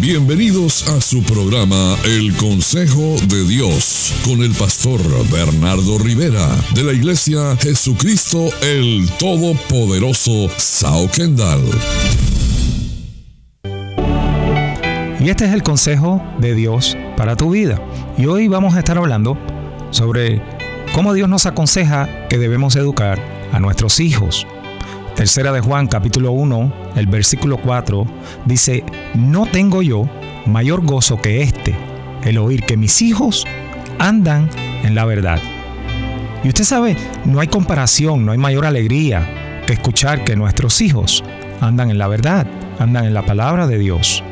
Bienvenidos a su programa El Consejo de Dios con el pastor Bernardo Rivera de la Iglesia Jesucristo el Todopoderoso Sao Kendall. Y este es el consejo de Dios para tu vida. Y hoy vamos a estar hablando sobre cómo Dios nos aconseja que debemos educar a nuestros hijos. Tercera de Juan capítulo 1, el versículo 4 dice, no tengo yo mayor gozo que este, el oír que mis hijos andan en la verdad. Y usted sabe, no hay comparación, no hay mayor alegría que escuchar que nuestros hijos andan en la verdad, andan en la palabra de Dios.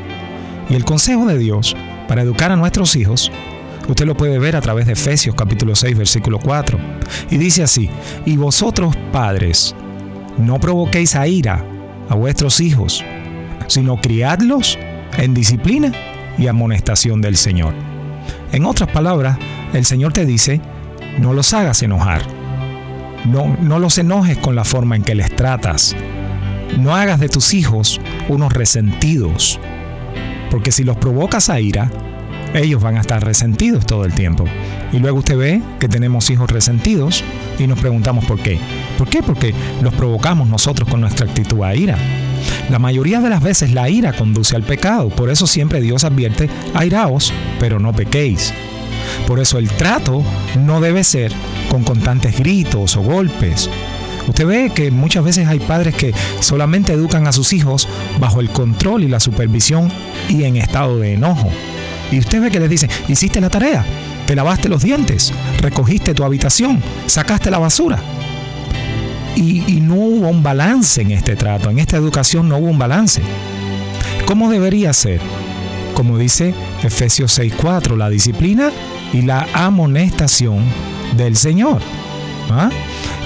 Y el consejo de Dios para educar a nuestros hijos, usted lo puede ver a través de Efesios capítulo 6 versículo 4. Y dice así, y vosotros padres, no provoquéis a ira a vuestros hijos, sino criadlos en disciplina y amonestación del Señor. En otras palabras, el Señor te dice, no los hagas enojar. No, no los enojes con la forma en que les tratas. No hagas de tus hijos unos resentidos. Porque si los provocas a ira, ellos van a estar resentidos todo el tiempo. Y luego usted ve que tenemos hijos resentidos y nos preguntamos por qué. ¿Por qué? Porque los provocamos nosotros con nuestra actitud a ira. La mayoría de las veces la ira conduce al pecado, por eso siempre Dios advierte, airaos, pero no pequéis. Por eso el trato no debe ser con constantes gritos o golpes. Usted ve que muchas veces hay padres que solamente educan a sus hijos bajo el control y la supervisión y en estado de enojo. Y usted ve que les dice, hiciste la tarea, te lavaste los dientes, recogiste tu habitación, sacaste la basura. Y, no hubo un balance en este trato, en esta educación no hubo un balance. ¿Cómo debería ser? Como dice Efesios 6.4, la disciplina y la amonestación del Señor. ¿Ah?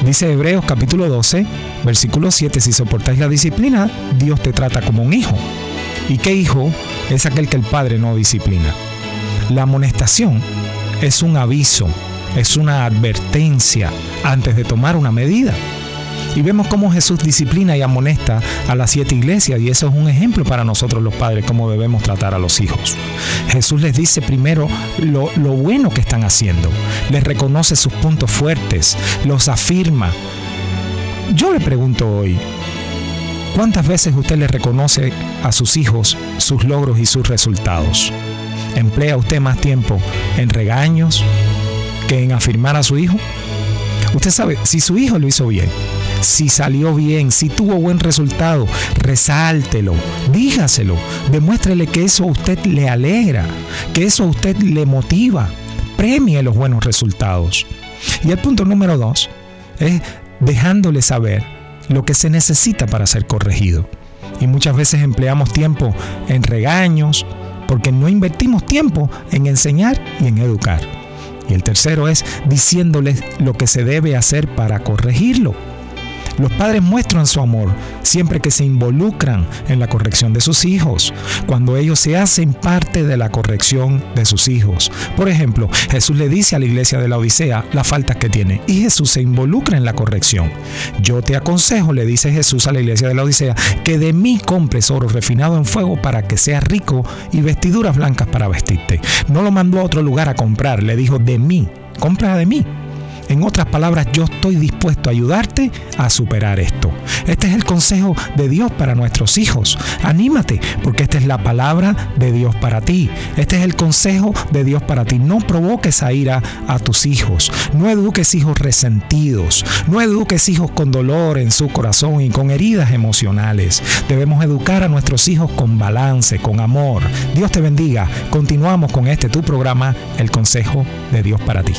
Dice Hebreos capítulo 12, versículo 7, si soportáis la disciplina, Dios te trata como un hijo. ¿Y qué hijo es aquel que el padre no disciplina? La amonestación es un aviso, es una advertencia antes de tomar una medida. Y vemos cómo Jesús disciplina y amonesta a las siete iglesias y eso es un ejemplo para nosotros los padres, cómo debemos tratar a los hijos. Jesús les dice primero lo, lo bueno que están haciendo, les reconoce sus puntos fuertes, los afirma. Yo le pregunto hoy, ¿cuántas veces usted le reconoce a sus hijos sus logros y sus resultados? ¿Emplea usted más tiempo en regaños que en afirmar a su hijo? Usted sabe, si su hijo lo hizo bien, si salió bien, si tuvo buen resultado, resáltelo, dígaselo, demuéstrele que eso a usted le alegra, que eso a usted le motiva, premie los buenos resultados. Y el punto número dos es dejándole saber lo que se necesita para ser corregido. Y muchas veces empleamos tiempo en regaños porque no invertimos tiempo en enseñar y en educar. Y el tercero es diciéndoles lo que se debe hacer para corregirlo. Los padres muestran su amor siempre que se involucran en la corrección de sus hijos, cuando ellos se hacen parte de la corrección de sus hijos. Por ejemplo, Jesús le dice a la iglesia de la Odisea la falta que tiene y Jesús se involucra en la corrección. Yo te aconsejo, le dice Jesús a la iglesia de la Odisea, que de mí compres oro refinado en fuego para que seas rico y vestiduras blancas para vestirte. No lo mandó a otro lugar a comprar, le dijo de mí, compra de mí. En otras palabras, yo estoy dispuesto a ayudarte a superar esto. Este es el consejo de Dios para nuestros hijos. Anímate, porque esta es la palabra de Dios para ti. Este es el consejo de Dios para ti. No provoques a ira a tus hijos. No eduques hijos resentidos. No eduques hijos con dolor en su corazón y con heridas emocionales. Debemos educar a nuestros hijos con balance, con amor. Dios te bendiga. Continuamos con este tu programa, El Consejo de Dios para ti.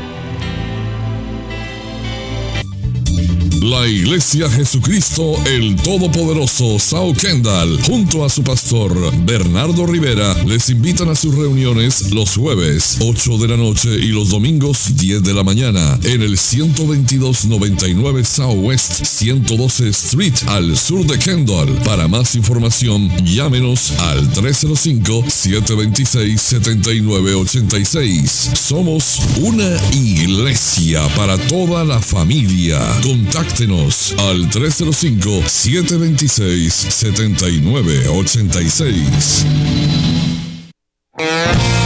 La Iglesia Jesucristo el Todopoderoso Sao Kendall, junto a su pastor Bernardo Rivera, les invitan a sus reuniones los jueves 8 de la noche y los domingos 10 de la mañana en el 12299 Southwest 112 Street al sur de Kendall. Para más información, llámenos al 305-726-7986. Somos una iglesia para toda la familia. Contacto Contáctenos al 305-726-7986.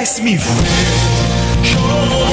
Es mi fe.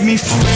makes me free.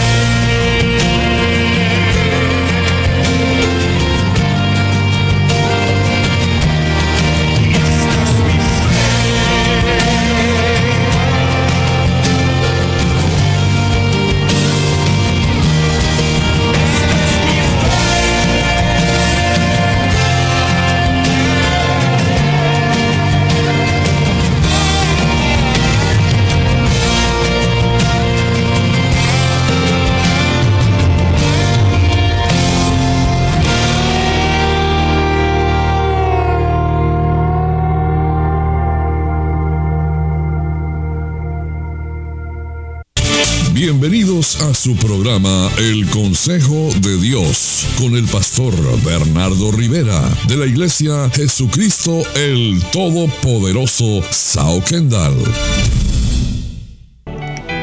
A su programa El Consejo de Dios con el pastor Bernardo Rivera de la Iglesia Jesucristo el Todopoderoso Sao Kendall.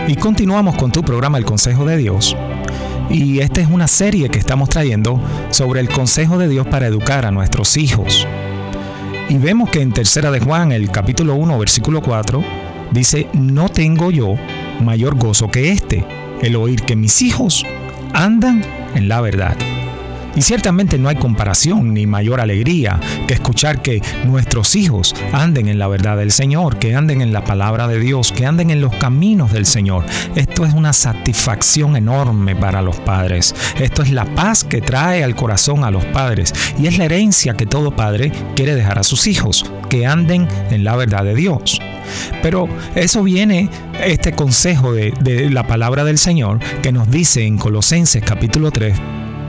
Y continuamos con tu programa El Consejo de Dios. Y esta es una serie que estamos trayendo sobre el consejo de Dios para educar a nuestros hijos. Y vemos que en Tercera de Juan, el capítulo 1, versículo 4, dice, no tengo yo mayor gozo que este, el oír que mis hijos andan en la verdad. Y ciertamente no hay comparación ni mayor alegría que escuchar que nuestros hijos anden en la verdad del Señor, que anden en la palabra de Dios, que anden en los caminos del Señor. Esto es una satisfacción enorme para los padres. Esto es la paz que trae al corazón a los padres y es la herencia que todo padre quiere dejar a sus hijos, que anden en la verdad de Dios. Pero eso viene, este consejo de, de la palabra del Señor que nos dice en Colosenses capítulo 3,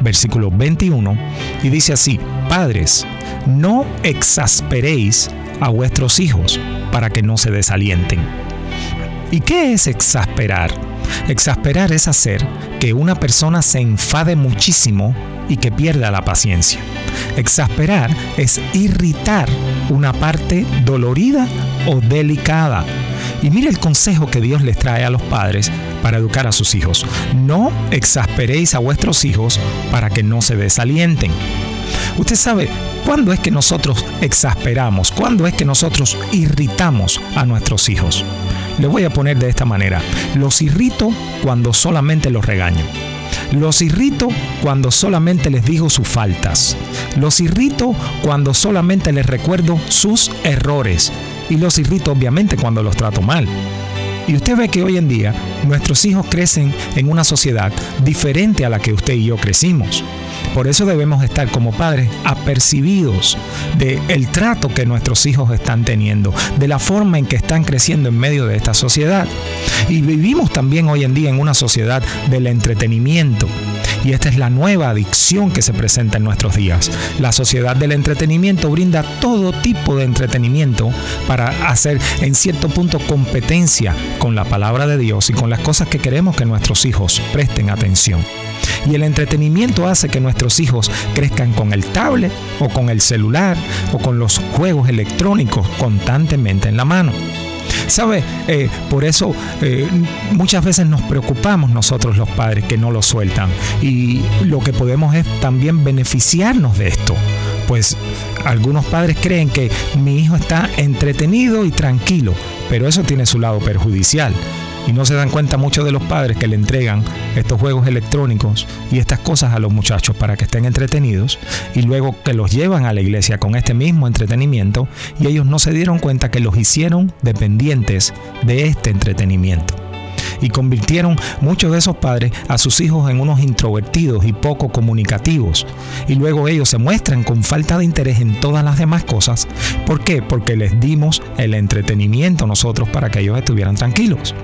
versículo 21, y dice así, Padres, no exasperéis a vuestros hijos para que no se desalienten. ¿Y qué es exasperar? Exasperar es hacer que una persona se enfade muchísimo y que pierda la paciencia. Exasperar es irritar una parte dolorida o delicada. Y mire el consejo que Dios les trae a los padres para educar a sus hijos. No exasperéis a vuestros hijos para que no se desalienten. Usted sabe, ¿cuándo es que nosotros exasperamos? ¿Cuándo es que nosotros irritamos a nuestros hijos? Le voy a poner de esta manera. Los irrito cuando solamente los regaño. Los irrito cuando solamente les digo sus faltas. Los irrito cuando solamente les recuerdo sus errores. Y los irrito obviamente cuando los trato mal. Y usted ve que hoy en día nuestros hijos crecen en una sociedad diferente a la que usted y yo crecimos. Por eso debemos estar como padres apercibidos de el trato que nuestros hijos están teniendo, de la forma en que están creciendo en medio de esta sociedad. Y vivimos también hoy en día en una sociedad del entretenimiento. Y esta es la nueva adicción que se presenta en nuestros días. La sociedad del entretenimiento brinda todo tipo de entretenimiento para hacer en cierto punto competencia con la palabra de Dios y con las cosas que queremos que nuestros hijos presten atención. Y el entretenimiento hace que nuestros hijos crezcan con el tablet o con el celular o con los juegos electrónicos constantemente en la mano. ¿Sabe? Eh, por eso eh, muchas veces nos preocupamos nosotros los padres que no lo sueltan. Y lo que podemos es también beneficiarnos de esto. Pues algunos padres creen que mi hijo está entretenido y tranquilo, pero eso tiene su lado perjudicial. Y no se dan cuenta muchos de los padres que le entregan estos juegos electrónicos y estas cosas a los muchachos para que estén entretenidos y luego que los llevan a la iglesia con este mismo entretenimiento y ellos no se dieron cuenta que los hicieron dependientes de este entretenimiento y convirtieron muchos de esos padres a sus hijos en unos introvertidos y poco comunicativos. Y luego ellos se muestran con falta de interés en todas las demás cosas. ¿Por qué? Porque les dimos el entretenimiento nosotros para que ellos estuvieran tranquilos.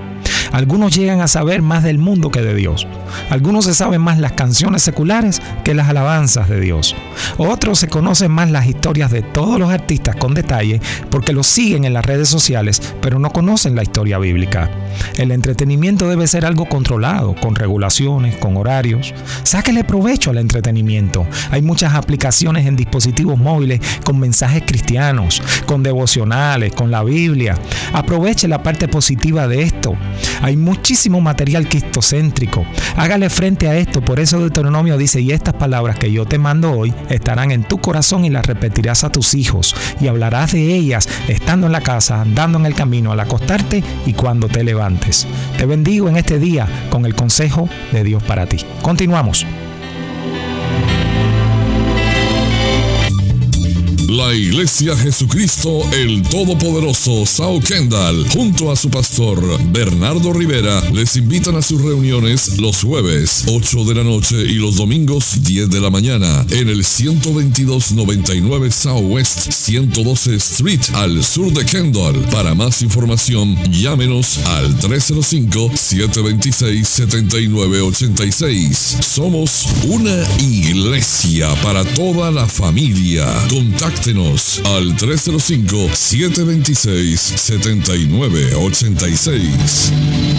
Algunos llegan a saber más del mundo que de Dios. Algunos se saben más las canciones seculares que las alabanzas de Dios. Otros se conocen más las historias de todos los artistas con detalle porque los siguen en las redes sociales, pero no conocen la historia bíblica. El entretenimiento debe ser algo controlado, con regulaciones, con horarios. Sáquele provecho al entretenimiento. Hay muchas aplicaciones en dispositivos móviles con mensajes cristianos, con devocionales, con la Biblia. Aproveche la parte positiva de esto. Hay muchísimo material cristocéntrico. Hágale frente a esto. Por eso Deuteronomio dice, y estas palabras que yo te mando hoy estarán en tu corazón y las repetirás a tus hijos. Y hablarás de ellas estando en la casa, andando en el camino, al acostarte y cuando te levantes. Te bendigo en este día con el consejo de Dios para ti. Continuamos. La Iglesia Jesucristo el Todopoderoso Sao Kendall, junto a su pastor Bernardo Rivera, les invitan a sus reuniones los jueves 8 de la noche y los domingos 10 de la mañana en el 12299 Southwest 112 Street al sur de Kendall. Para más información, llámenos al 305-726-7986. Somos una iglesia para toda la familia. Contacto al 305-726-7986.